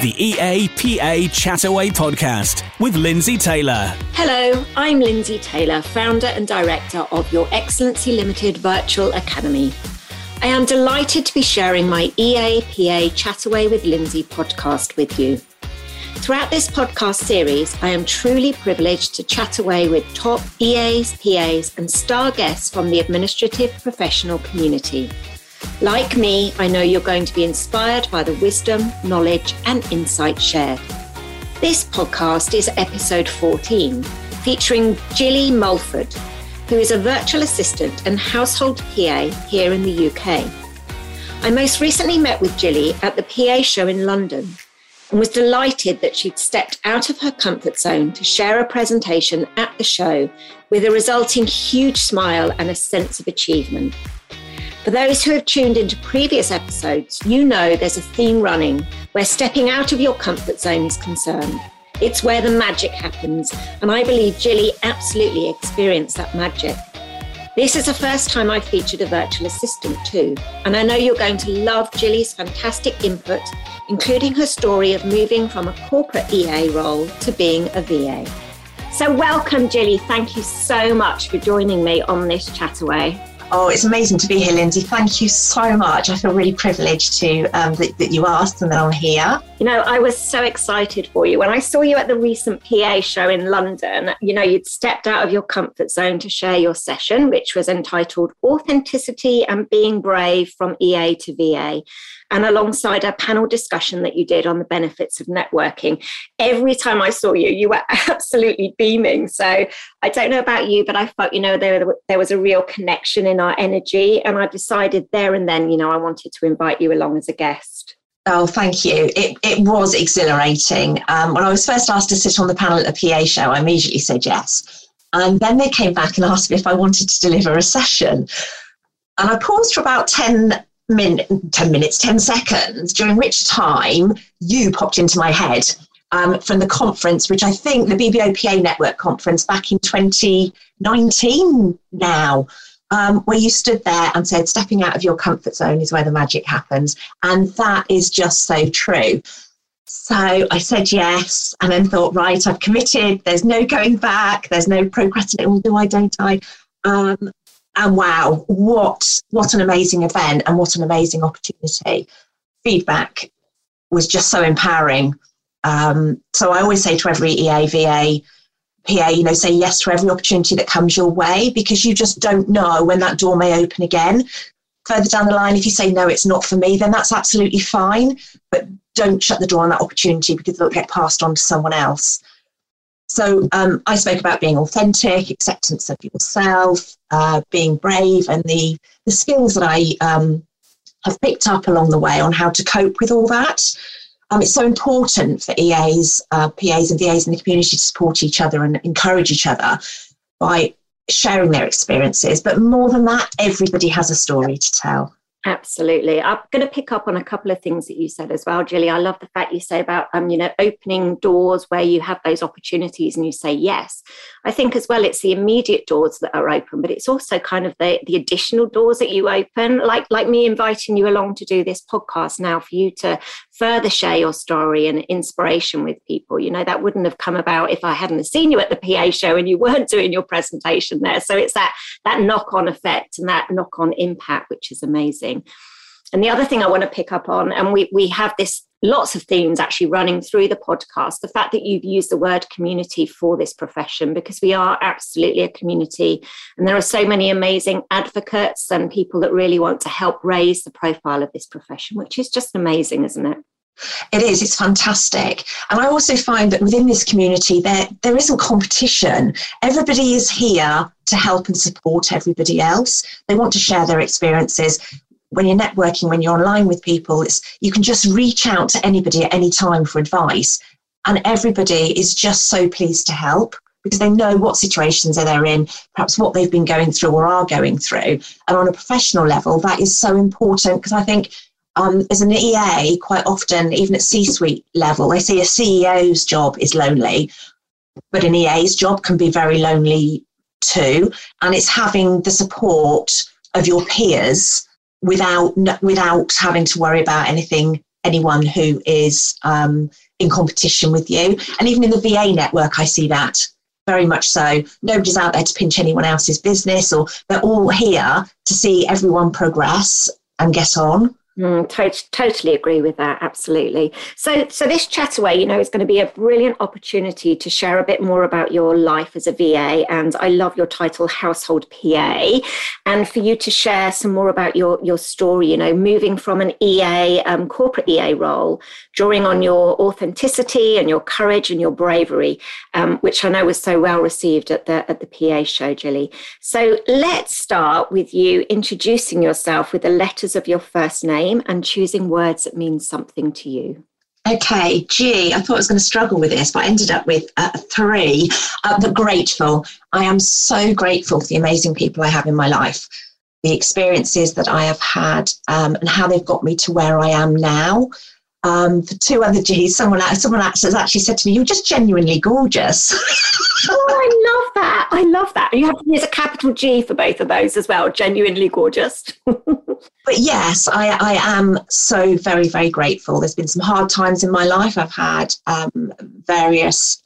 the EAPA Chataway podcast with Lindsay Taylor. Hello, I'm Lindsay Taylor, founder and director of Your Excellency Limited Virtual Academy. I am delighted to be sharing my EAPA Chataway with Lindsay podcast with you. Throughout this podcast series, I am truly privileged to chat away with top EAs, PAs, and star guests from the administrative professional community. Like me, I know you're going to be inspired by the wisdom, knowledge, and insight shared. This podcast is episode 14, featuring Jilly Mulford, who is a virtual assistant and household PA here in the UK. I most recently met with Jilly at the PA show in London and was delighted that she'd stepped out of her comfort zone to share a presentation at the show with a resulting huge smile and a sense of achievement. For those who have tuned into previous episodes, you know there's a theme running where stepping out of your comfort zone is concerned. It's where the magic happens, and I believe Jilly absolutely experienced that magic. This is the first time I've featured a virtual assistant too, and I know you're going to love Jilly's fantastic input, including her story of moving from a corporate EA role to being a VA. So, welcome, Jilly. Thank you so much for joining me on this chataway. Oh, it's amazing to be here, Lindsay. Thank you so much. I feel really privileged to um, that, that, you asked and that I'm here. You know, I was so excited for you when I saw you at the recent PA show in London. You know, you'd stepped out of your comfort zone to share your session, which was entitled "Authenticity and Being Brave from EA to VA." and alongside a panel discussion that you did on the benefits of networking. Every time I saw you, you were absolutely beaming. So I don't know about you, but I felt, you know, there, there was a real connection in our energy. And I decided there and then, you know, I wanted to invite you along as a guest. Oh, thank you. It, it was exhilarating. Um, when I was first asked to sit on the panel at the PA show, I immediately said yes. And then they came back and asked me if I wanted to deliver a session. And I paused for about 10 min- 10 minutes, 10 seconds, during which time you popped into my head um, from the conference, which I think the BBOPA network conference back in 2019 now. Um, where you stood there and said, stepping out of your comfort zone is where the magic happens. And that is just so true. So I said yes, and then thought, right, I've committed. There's no going back. There's no procrastinating. Well, do I? Don't I? Um, and wow, what what an amazing event and what an amazing opportunity. Feedback was just so empowering. Um, so I always say to every EA, VA, PA, you know, say yes to every opportunity that comes your way because you just don't know when that door may open again. Further down the line, if you say no, it's not for me, then that's absolutely fine. But don't shut the door on that opportunity because it'll get passed on to someone else. So um, I spoke about being authentic, acceptance of yourself, uh, being brave, and the the skills that I um, have picked up along the way on how to cope with all that. Um, it's so important for EAs, uh, PAs, and VAs in the community to support each other and encourage each other by sharing their experiences. But more than that, everybody has a story to tell. Absolutely. I'm going to pick up on a couple of things that you said as well, Julie. I love the fact you say about, um, you know, opening doors where you have those opportunities and you say yes. I think as well, it's the immediate doors that are open, but it's also kind of the, the additional doors that you open, like, like me inviting you along to do this podcast now for you to further share your story and inspiration with people. You know, that wouldn't have come about if I hadn't seen you at the PA show and you weren't doing your presentation there. So it's that that knock-on effect and that knock-on impact, which is amazing. And the other thing I want to pick up on, and we we have this lots of themes actually running through the podcast, the fact that you've used the word community for this profession, because we are absolutely a community. And there are so many amazing advocates and people that really want to help raise the profile of this profession, which is just amazing, isn't it? It is, it's fantastic. And I also find that within this community, there, there isn't competition. Everybody is here to help and support everybody else. They want to share their experiences. When you're networking, when you're online with people, it's, you can just reach out to anybody at any time for advice. And everybody is just so pleased to help because they know what situations they're in, perhaps what they've been going through or are going through. And on a professional level, that is so important because I think um, as an EA, quite often, even at C suite level, they say a CEO's job is lonely, but an EA's job can be very lonely too. And it's having the support of your peers without without having to worry about anything anyone who is um, in competition with you. And even in the VA network, I see that very much so. Nobody's out there to pinch anyone else's business, or they're all here to see everyone progress and get on. Mm, to- totally agree with that. Absolutely. So, so this chat away, you know, is going to be a brilliant opportunity to share a bit more about your life as a VA. And I love your title, Household PA, and for you to share some more about your your story. You know, moving from an EA, um, corporate EA role, drawing on your authenticity and your courage and your bravery, um, which I know was so well received at the at the PA show, Jilly. So let's start with you introducing yourself with the letters of your first name and choosing words that mean something to you. Okay, gee, I thought I was going to struggle with this, but I ended up with uh, three. Uh, grateful. I am so grateful for the amazing people I have in my life, the experiences that I have had, um, and how they've got me to where I am now. Um, for two other G's, someone someone has actually said to me, "You're just genuinely gorgeous." oh, I love that! I love that. You have to use a capital G for both of those as well. Genuinely gorgeous. but yes, I, I am so very very grateful. There's been some hard times in my life. I've had um, various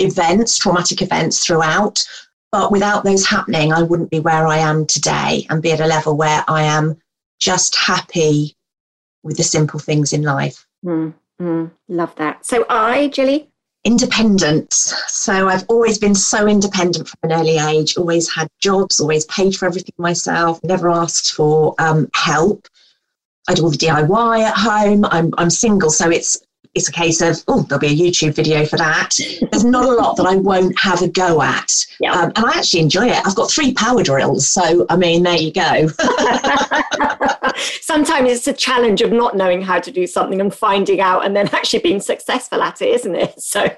events, traumatic events throughout. But without those happening, I wouldn't be where I am today and be at a level where I am just happy with the simple things in life. Mm, mm, love that. So I, Jilly? Independence. So I've always been so independent from an early age, always had jobs, always paid for everything myself, never asked for um, help. I do all the DIY at home. I'm, I'm single, so it's it's a case of oh there'll be a youtube video for that there's not a lot that i won't have a go at yep. um, and i actually enjoy it i've got three power drills so i mean there you go sometimes it's a challenge of not knowing how to do something and finding out and then actually being successful at it isn't it so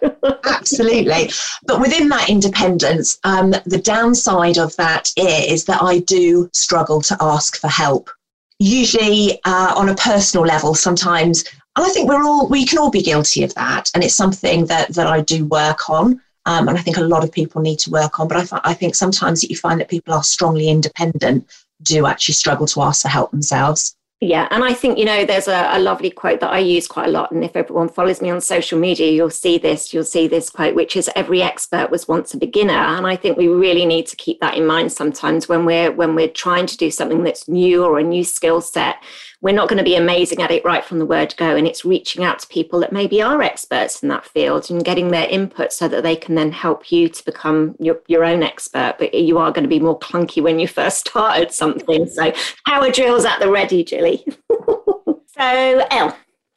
absolutely but within that independence um, the downside of that is that i do struggle to ask for help usually uh, on a personal level sometimes and I think we're all we can all be guilty of that, and it's something that that I do work on. Um, and I think a lot of people need to work on. But I, I think sometimes that you find that people are strongly independent do actually struggle to ask for help themselves. Yeah, and I think, you know, there's a, a, lovely quote that I use quite a lot. And if everyone follows me on social media, you'll see this, you'll see this quote, which is every expert was once a beginner. And I think we really need to keep that in mind sometimes when we're when we're trying to do something that's new or a new skill set we're not going to be amazing at it right from the word go. And it's reaching out to people that maybe are experts in that field and getting their input so that they can then help you to become your, your own expert. But you are going to be more clunky when you first started something. So power drills at the ready, Jilly. so L.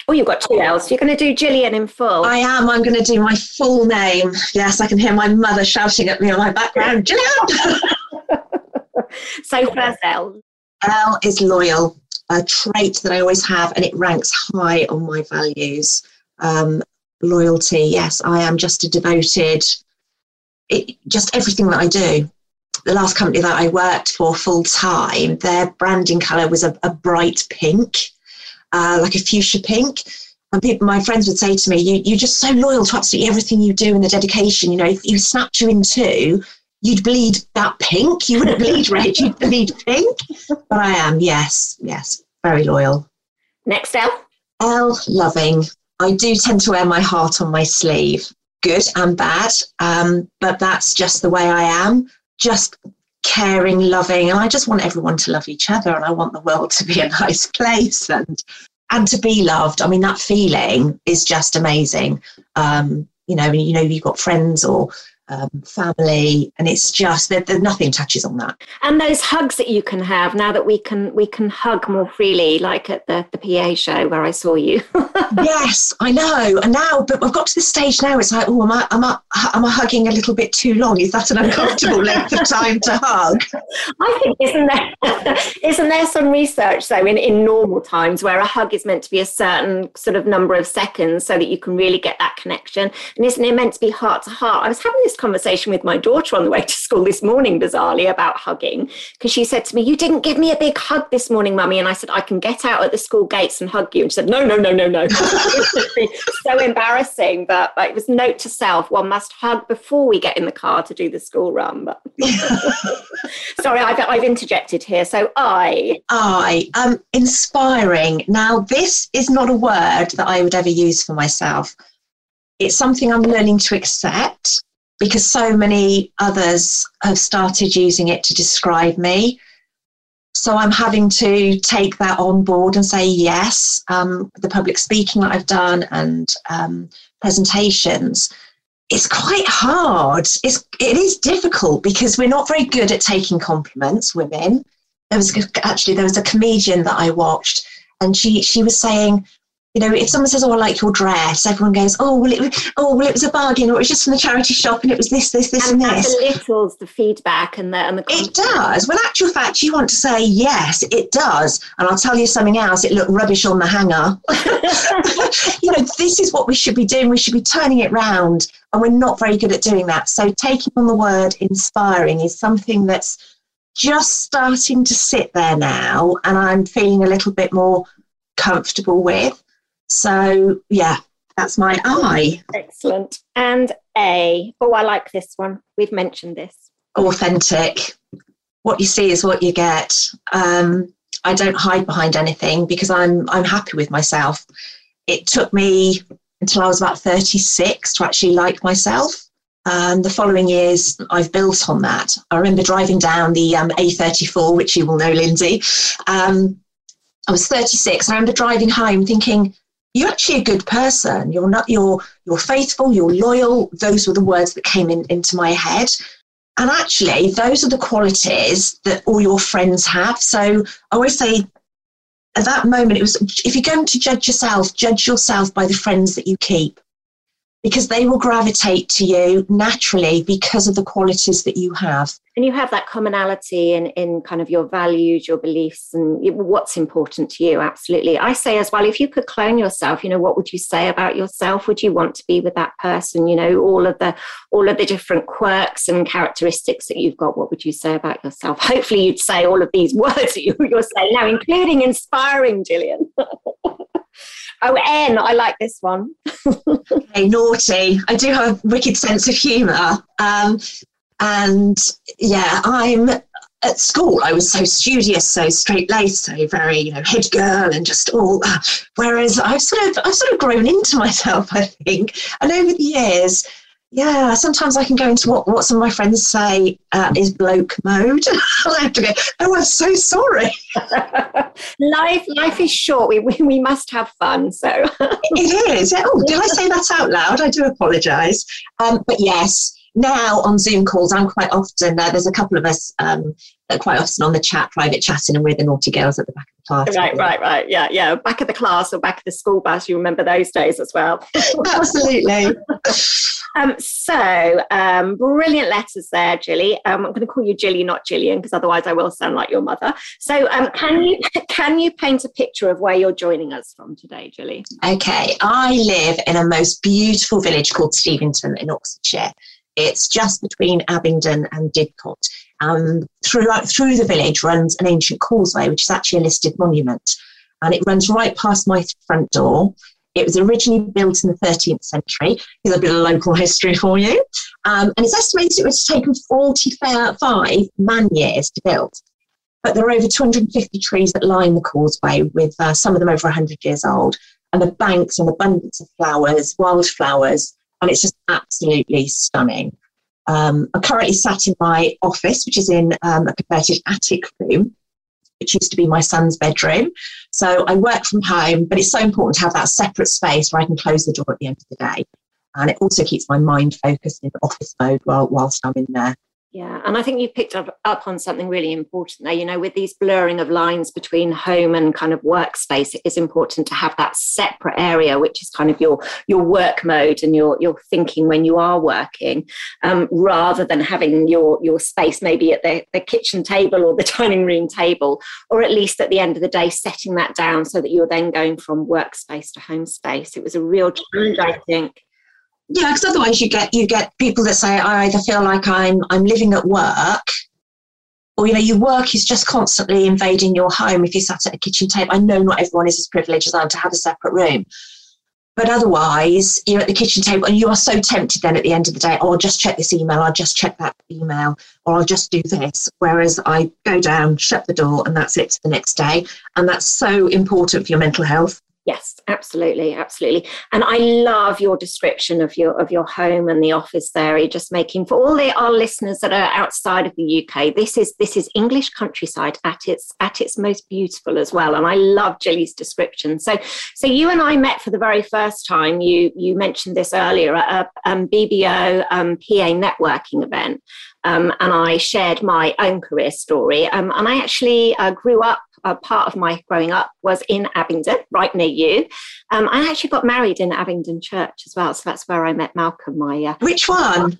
Oh, you've got two L's. You're going to do Gillian in full. I am. I'm going to do my full name. Yes, I can hear my mother shouting at me on my background. Gillian! so first L. L is loyal a trait that I always have, and it ranks high on my values. Um, loyalty, yes, I am just a devoted, it, just everything that I do. The last company that I worked for full time, their branding colour was a, a bright pink, uh, like a fuchsia pink. And people, my friends would say to me, you, "You're just so loyal to absolutely everything you do and the dedication. You know, if you snapped you in two, you'd bleed that pink. You wouldn't bleed red, you'd bleed pink. But I am, yes, yes, very loyal. Next, L. L, loving. I do tend to wear my heart on my sleeve, good and bad, um, but that's just the way I am. Just caring, loving, and I just want everyone to love each other, and I want the world to be a nice place and and to be loved. I mean, that feeling is just amazing. Um, you know, you know, you've got friends or um, family, and it's just that nothing touches on that. And those hugs that you can have now that we can we can hug more freely, like at the the PA show where I saw you. yes, I know. And now, but we've got to the stage now. It's like, oh, am I am I am I hugging a little bit too long? Is that an uncomfortable length of time to hug? I think isn't there isn't there some research though in in normal times where a hug is meant to be a certain sort of number of seconds so that you can really get that connection, and isn't it meant to be heart to heart? I was having this conversation with my daughter on the way to school this morning, bizarrely, about hugging, because she said to me, You didn't give me a big hug this morning, mummy. And I said, I can get out at the school gates and hug you. And she said, No, no, no, no, no. so embarrassing. But, but it was note to self one must hug before we get in the car to do the school run. But sorry, I've, I've interjected here. So I. I. Um, inspiring. Now, this is not a word that I would ever use for myself. It's something I'm learning to accept because so many others have started using it to describe me. So I'm having to take that on board and say yes. Um, the public speaking that I've done and um, presentations, it's quite hard. It's it is difficult because we're not very good at taking compliments. Women. There was actually there was a comedian that I watched, and she she was saying you know, if someone says, "Oh, I like your dress," everyone goes, "Oh, well, it oh, well, it was a bargain, or it was just from the charity shop, and it was this, this, this, and, and this." belittles the feedback and the and the. It does. Well, actual fact, you want to say yes, it does, and I'll tell you something else. It looked rubbish on the hanger. you know, this is what we should be doing. We should be turning it round, and we're not very good at doing that. So, taking on the word "inspiring" is something that's just starting to sit there now, and I'm feeling a little bit more comfortable with. So, yeah, that's my I. Excellent. And A. Oh, I like this one. We've mentioned this. Authentic. What you see is what you get. Um, I don't hide behind anything because I'm I'm happy with myself. It took me until I was about 36 to actually like myself. And the following years, I've built on that. I remember driving down the um, A34, which you will know, Lindsay. Um, I was 36, and I remember driving home thinking, you're actually a good person. You're not you're you're faithful, you're loyal. Those were the words that came in, into my head. And actually, those are the qualities that all your friends have. So I always say at that moment, it was if you're going to judge yourself, judge yourself by the friends that you keep because they will gravitate to you naturally because of the qualities that you have. And you have that commonality in, in kind of your values, your beliefs, and what's important to you. Absolutely. I say as well, if you could clone yourself, you know, what would you say about yourself? Would you want to be with that person? You know, all of the all of the different quirks and characteristics that you've got. What would you say about yourself? Hopefully, you'd say all of these words that you, you're saying now, including inspiring, Gillian. Oh, N, I like this one. okay, naughty. I do have a wicked sense of humour. Um, and yeah, I'm at school. I was so studious, so straight laced, so very, you know, head girl and just all. Whereas I've sort of, I've sort of grown into myself, I think. And over the years, yeah, sometimes I can go into what, what some of my friends say uh, is bloke mode. I have to go, oh, I'm so sorry. life life is short. We, we, we must have fun. So it is. Oh, did I say that out loud? I do apologise. Um, but yes, now on Zoom calls, I'm quite often, uh, there's a couple of us um, quite often on the chat, private chatting, and we're the naughty girls at the back of the class. Right, right, right. Yeah, yeah. Back of the class or back of the school bus. You remember those days as well. Absolutely. Um, so, um, brilliant letters there, Jilly. Um, I'm going to call you Jilly, not Gillian, because otherwise I will sound like your mother. So, um, can you can you paint a picture of where you're joining us from today, Jilly? Okay, I live in a most beautiful village called Steventon in Oxfordshire. It's just between Abingdon and Didcot. Um, throughout, through the village runs an ancient causeway, which is actually a listed monument. And it runs right past my front door. It was originally built in the 13th century. Here's a bit of local history for you. Um, and it's estimated it would have taken 45 man years to build. But there are over 250 trees that line the causeway, with uh, some of them over 100 years old. And the banks, an abundance of flowers, wildflowers, and it's just absolutely stunning. Um, I'm currently sat in my office, which is in um, a converted attic room, which used to be my son's bedroom. So I work from home, but it's so important to have that separate space where I can close the door at the end of the day. And it also keeps my mind focused in office mode while, whilst I'm in there. Yeah, and I think you picked up, up on something really important there. You know, with these blurring of lines between home and kind of workspace, it is important to have that separate area, which is kind of your your work mode and your your thinking when you are working, um, rather than having your your space maybe at the, the kitchen table or the dining room table, or at least at the end of the day setting that down so that you're then going from workspace to home space. It was a real challenge, I think Yeah, because otherwise you get you get people that say I either feel like I'm I'm living at work, or you know your work is just constantly invading your home. If you sat at a kitchen table, I know not everyone is as privileged as I am to have a separate room, but otherwise, you're at the kitchen table and you are so tempted then at the end of the day, oh, I'll just check this email, I'll just check that email, or I'll just do this. Whereas I go down, shut the door, and that's it for the next day. And that's so important for your mental health. Yes, absolutely, absolutely. And I love your description of your of your home and the office there. You're just making for all the, our listeners that are outside of the UK. This is this is English countryside at its at its most beautiful as well. And I love Jilly's description. So so you and I met for the very first time. You you mentioned this earlier at a um, BBO um, PA networking event. Um, and I shared my own career story. Um, and I actually uh, grew up uh, part of my growing up was in Abingdon, right near you. Um, I actually got married in Abingdon Church as well, so that's where I met Malcolm. My uh, which one?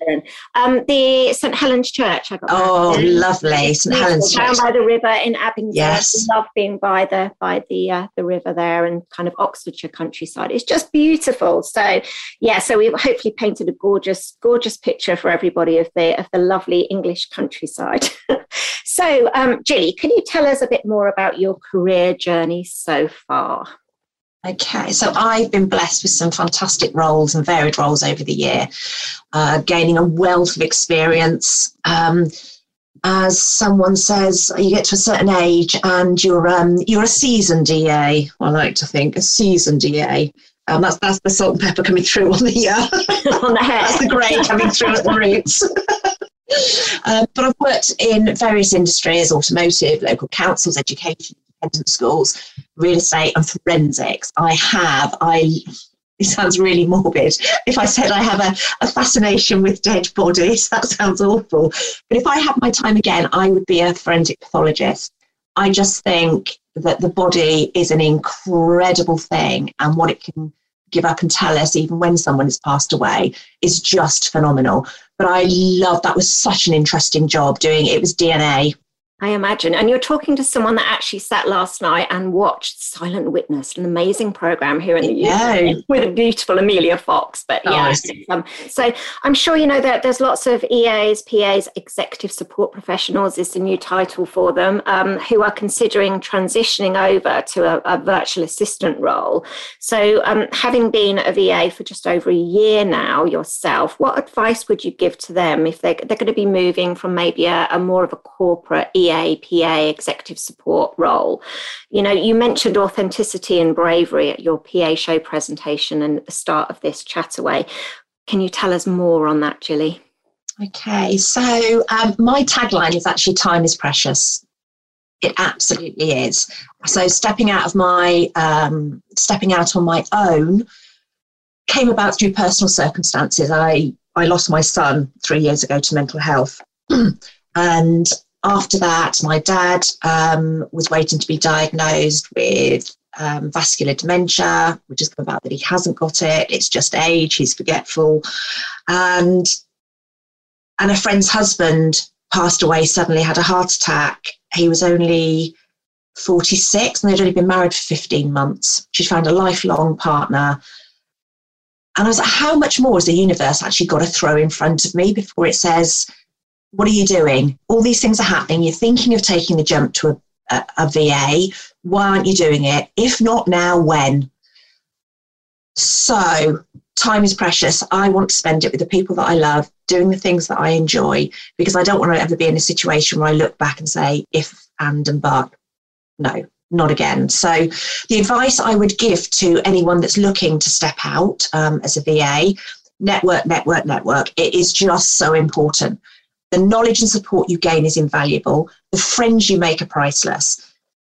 Um, the St Helens Church. I got. Oh, lovely, St Helens Church. Down by the river in Abingdon. Yes, I love being by the by the uh, the river there and kind of Oxfordshire countryside. It's just beautiful. So yeah, so we've hopefully painted a gorgeous gorgeous picture for everybody of the of the lovely English countryside. so, um, Jilly, can you tell us a bit more about your career journey so far? Okay, so I've been blessed with some fantastic roles and varied roles over the year, uh, gaining a wealth of experience. Um, as someone says, you get to a certain age and you're um, you're a seasoned EA. I like to think a seasoned EA. Um, that's that's the salt and pepper coming through on the uh, on the hair. that's the grey coming through at the roots. Um, but I've worked in various industries automotive, local councils, education, independent schools, real estate, and forensics. I have, I it sounds really morbid. If I said I have a, a fascination with dead bodies, that sounds awful. But if I had my time again, I would be a forensic pathologist. I just think that the body is an incredible thing and what it can give up and tell us, even when someone has passed away, is just phenomenal. But I love that was such an interesting job doing it. Was DNA I imagine. And you're talking to someone that actually sat last night and watched Silent Witness, an amazing program here in the yeah. UK with a beautiful Emilia Fox. But yeah, um, so I'm sure you know that there's lots of EAs, PAs, executive support professionals is the new title for them, um, who are considering transitioning over to a, a virtual assistant role. So, um, having been a VA for just over a year now yourself, what advice would you give to them if they're, they're going to be moving from maybe a, a more of a corporate EA PA, PA, executive support role. You know, you mentioned authenticity and bravery at your PA show presentation and at the start of this chat away. Can you tell us more on that, Jilly? Okay, so um, my tagline is actually time is precious. It absolutely is. So stepping out of my um, stepping out on my own came about through personal circumstances. I I lost my son three years ago to mental health, and after that, my dad um, was waiting to be diagnosed with um, vascular dementia, which has come about that he hasn't got it. It's just age. He's forgetful, and and a friend's husband passed away suddenly, had a heart attack. He was only 46 and they'd only been married for 15 months. She'd found a lifelong partner. And I was like, how much more has the universe actually got to throw in front of me before it says, what are you doing? All these things are happening. You're thinking of taking the jump to a, a, a VA. Why aren't you doing it? If not now, when? So, time is precious. I want to spend it with the people that I love, doing the things that I enjoy, because I don't want to ever be in a situation where I look back and say, if, and, and but. No, not again. So, the advice I would give to anyone that's looking to step out um, as a VA network, network, network. It is just so important the knowledge and support you gain is invaluable. The friends you make are priceless.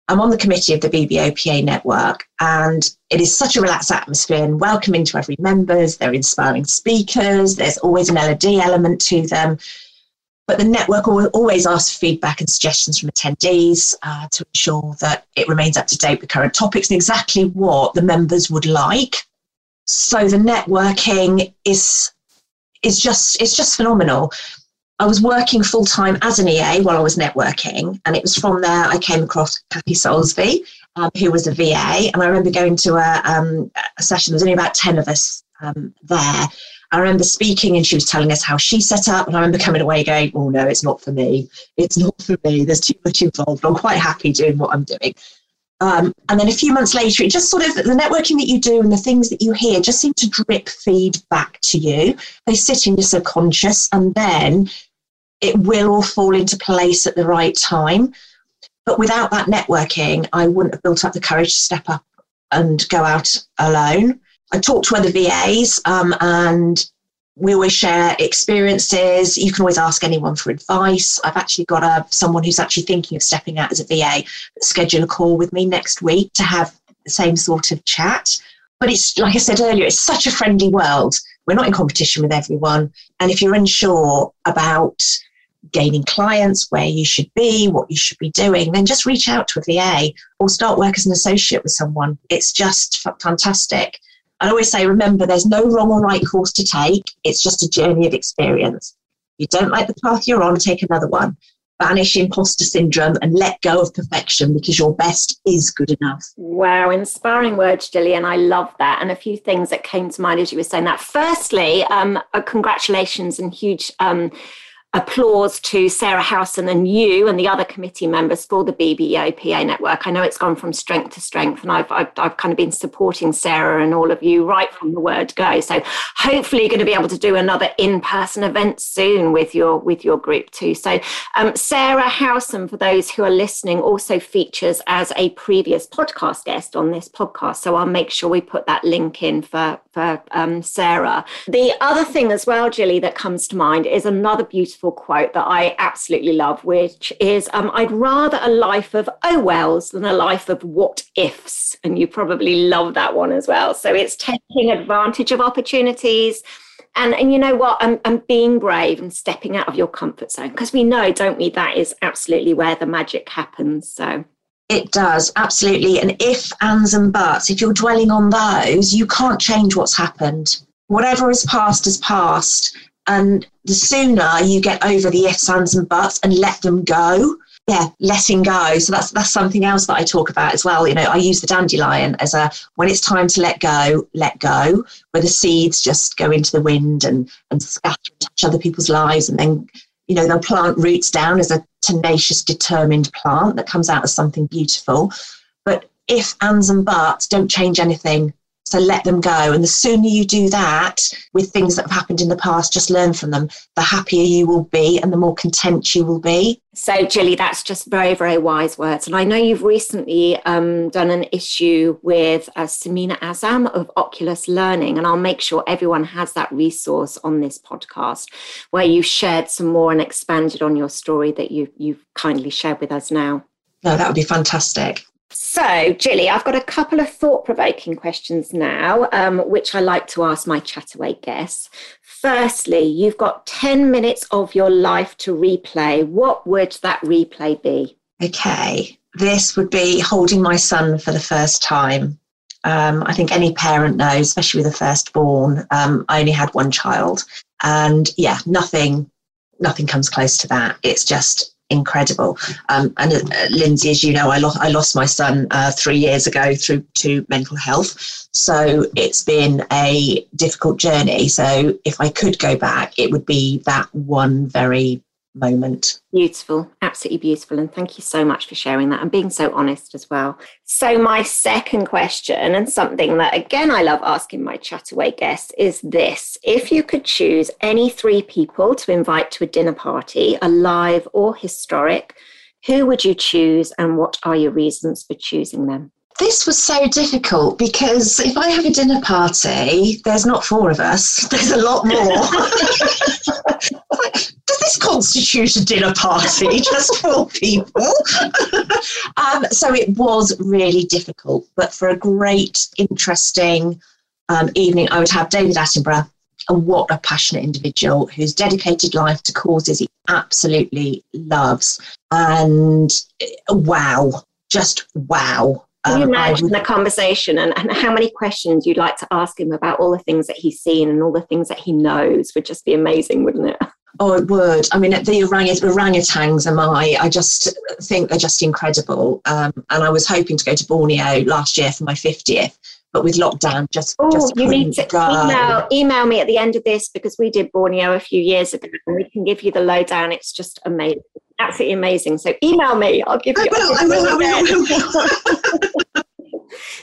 I'm on the committee of the BBOPA network, and it is such a relaxed atmosphere and welcoming to every members. They're inspiring speakers. There's always an L&D element to them. But the network always asks for feedback and suggestions from attendees uh, to ensure that it remains up to date with current topics and exactly what the members would like. So the networking is is just it's just phenomenal. I was working full time as an EA while I was networking, and it was from there I came across Kathy Soulsby, um, who was a VA. And I remember going to a, um, a session, there was only about 10 of us um, there, I remember speaking and she was telling us how she set up. And I remember coming away going, oh no, it's not for me. It's not for me. There's too much involved. I'm quite happy doing what I'm doing. Um, and then a few months later, it just sort of the networking that you do and the things that you hear just seem to drip feed back to you. They sit in your subconscious and then it will all fall into place at the right time. But without that networking, I wouldn't have built up the courage to step up and go out alone. I talk to other VAs um, and we always share experiences. You can always ask anyone for advice. I've actually got a, someone who's actually thinking of stepping out as a VA, schedule a call with me next week to have the same sort of chat. But it's like I said earlier, it's such a friendly world. We're not in competition with everyone. And if you're unsure about gaining clients, where you should be, what you should be doing, then just reach out to a VA or start work as an associate with someone. It's just fantastic. I always say, remember, there's no wrong or right course to take. It's just a journey of experience. If you don't like the path you're on, take another one. Banish imposter syndrome and let go of perfection because your best is good enough. Wow, inspiring words, Gillian. I love that. And a few things that came to mind as you were saying that. Firstly, um, uh, congratulations and huge. Um, applause to Sarah Howson and you and the other committee members for the BBEOPA network. I know it's gone from strength to strength, and I've, I've, I've, kind of been supporting Sarah and all of you right from the word go. So hopefully, you're going to be able to do another in-person event soon with your with your group too. So um, Sarah Howson, for those who are listening, also features as a previous podcast guest on this podcast. So I'll make sure we put that link in for for um, Sarah. The other thing as well, Jilly, that comes to mind is another beautiful quote that I absolutely love, which is um, I'd rather a life of oh wells than a life of what ifs. And you probably love that one as well. So it's taking advantage of opportunities. And, and you know what? I'm, I'm being brave and stepping out of your comfort zone because we know, don't we, that is absolutely where the magic happens. So it does, absolutely. And if, ands, and buts, if you're dwelling on those, you can't change what's happened. Whatever is past is passed. And the sooner you get over the ifs, ands, and buts and let them go, yeah, letting go. So that's that's something else that I talk about as well. You know, I use the dandelion as a when it's time to let go, let go, where the seeds just go into the wind and and scatter and touch other people's lives, and then you know they'll plant roots down as a tenacious, determined plant that comes out as something beautiful. But if ands and buts don't change anything, so let them go. And the sooner you do that with things that have happened in the past, just learn from them, the happier you will be and the more content you will be. So, Jilly, that's just very, very wise words. And I know you've recently um, done an issue with uh, Samina Azam of Oculus Learning, and I'll make sure everyone has that resource on this podcast where you shared some more and expanded on your story that you, you've kindly shared with us now. No, that would be fantastic. So, Jilly, I've got a couple of thought provoking questions now, um, which I like to ask my chataway guests. Firstly, you've got 10 minutes of your life to replay. What would that replay be? Okay, this would be holding my son for the first time. Um, I think any parent knows, especially with a firstborn. Um, I only had one child, and yeah, nothing, nothing comes close to that. It's just incredible. Um, and uh, Lindsay, as you know, I, lo- I lost my son uh, three years ago through to mental health. So it's been a difficult journey. So if I could go back, it would be that one very moment. Beautiful, absolutely beautiful. And thank you so much for sharing that and being so honest as well. So, my second question, and something that again I love asking my chataway guests, is this If you could choose any three people to invite to a dinner party, alive or historic, who would you choose and what are your reasons for choosing them? This was so difficult because if I have a dinner party, there's not four of us, there's a lot more. does this constitute a dinner party? Just four people? um, so it was really difficult, but for a great, interesting um, evening, I would have David Attenborough. And what a passionate individual who's dedicated life to causes he absolutely loves. And wow, just wow can you um, imagine would, the conversation and, and how many questions you'd like to ask him about all the things that he's seen and all the things that he knows would just be amazing, wouldn't it? Oh, it would. I mean, the orang- orangutans are my, I just think they're just incredible. Um, and I was hoping to go to Borneo last year for my 50th, but with lockdown, just, oh, just you need to go. email, email me at the end of this because we did Borneo a few years ago and we can give you the lowdown. It's just amazing, absolutely amazing. So email me, I'll give you. I will, I will, I will, I will.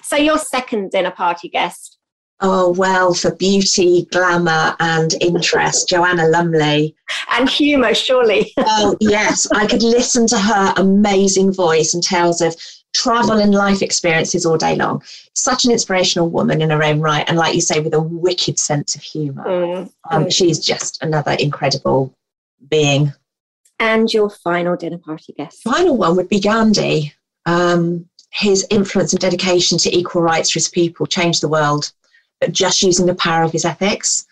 so your second dinner party guest. Oh well, for beauty, glamour, and interest, Joanna Lumley. And humour, surely. oh yes, I could listen to her amazing voice and tales of travel and life experiences all day long. Such an inspirational woman in her own right, and like you say, with a wicked sense of humour. Mm, Um, mm. she's just another incredible being. And your final dinner party guest. Final one would be Gandhi. Um, his influence and dedication to equal rights for his people changed the world, but just using the power of his ethics.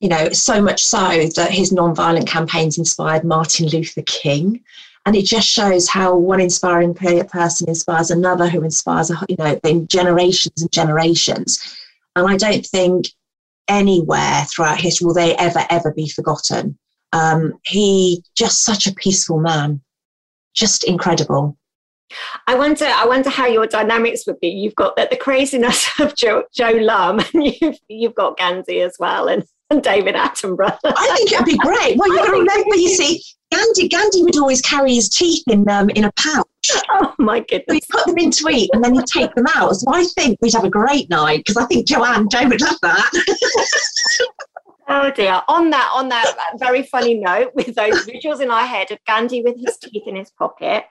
You know, so much so that his non-violent campaigns inspired Martin Luther King. And it just shows how one inspiring person inspires another who inspires, you know, in generations and generations. And I don't think anywhere throughout history will they ever, ever be forgotten. Um, he just such a peaceful man, just incredible. I wonder. I wonder how your dynamics would be. You've got the, the craziness of Joe, Joe Lum, and you've you've got Gandhi as well, and, and David Attenborough. I think it'd be great. Well, you've got to remember, you see, Gandhi, Gandhi would always carry his teeth in um, in a pouch. oh my goodness! he'd put them into eat and then he'd take them out. So I think we'd have a great night because I think Joanne, Joe would love that. Oh dear. On that, on that very funny note, with those visuals in our head of Gandhi with his teeth in his pocket,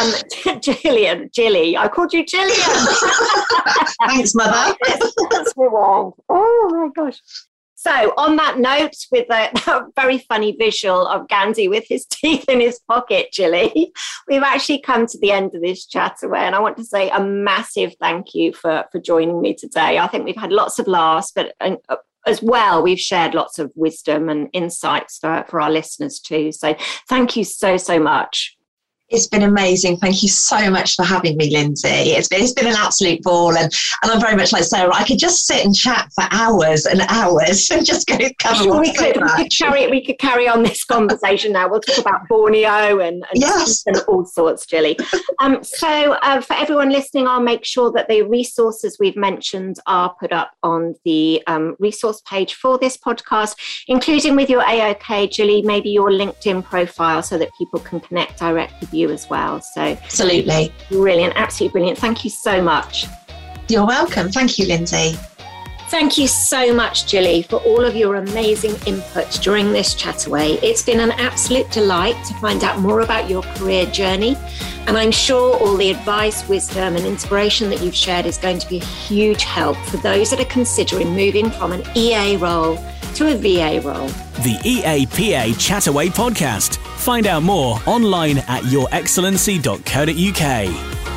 um, Gillian, Jilly, I called you Gillian. Thanks, mother. That's wrong. Oh my gosh. So, on that note, with that very funny visual of Gandhi with his teeth in his pocket, Jilly, we've actually come to the end of this chat away. And I want to say a massive thank you for, for joining me today. I think we've had lots of laughs, but uh, as well, we've shared lots of wisdom and insights for, for our listeners too. So, thank you so, so much. It's been amazing. Thank you so much for having me, Lindsay. It's been, it's been an absolute ball. And, and I'm very much like Sarah. I could just sit and chat for hours and hours and just go cover Sure, we, so could, we, could carry, we could carry on this conversation now. We'll talk about Borneo and, and, Yes. and all sorts, Jilly. Um, so, uh, for everyone listening, I'll make sure that the resources we've mentioned are put up on the um, resource page for this podcast, including with your AOK, Jilly, maybe your LinkedIn profile so that people can connect direct with you as well. So, Absolutely. brilliant, absolutely brilliant. Thank you so much. You're welcome. Thank you, Lindsay. Thank you so much, Jilly, for all of your amazing input during this chat away. It's been an absolute delight to find out more about your career journey. And I'm sure all the advice, wisdom, and inspiration that you've shared is going to be a huge help for those that are considering moving from an EA role to a VA role. The EAPA Chataway podcast. Find out more online at yourexcellency.co.uk.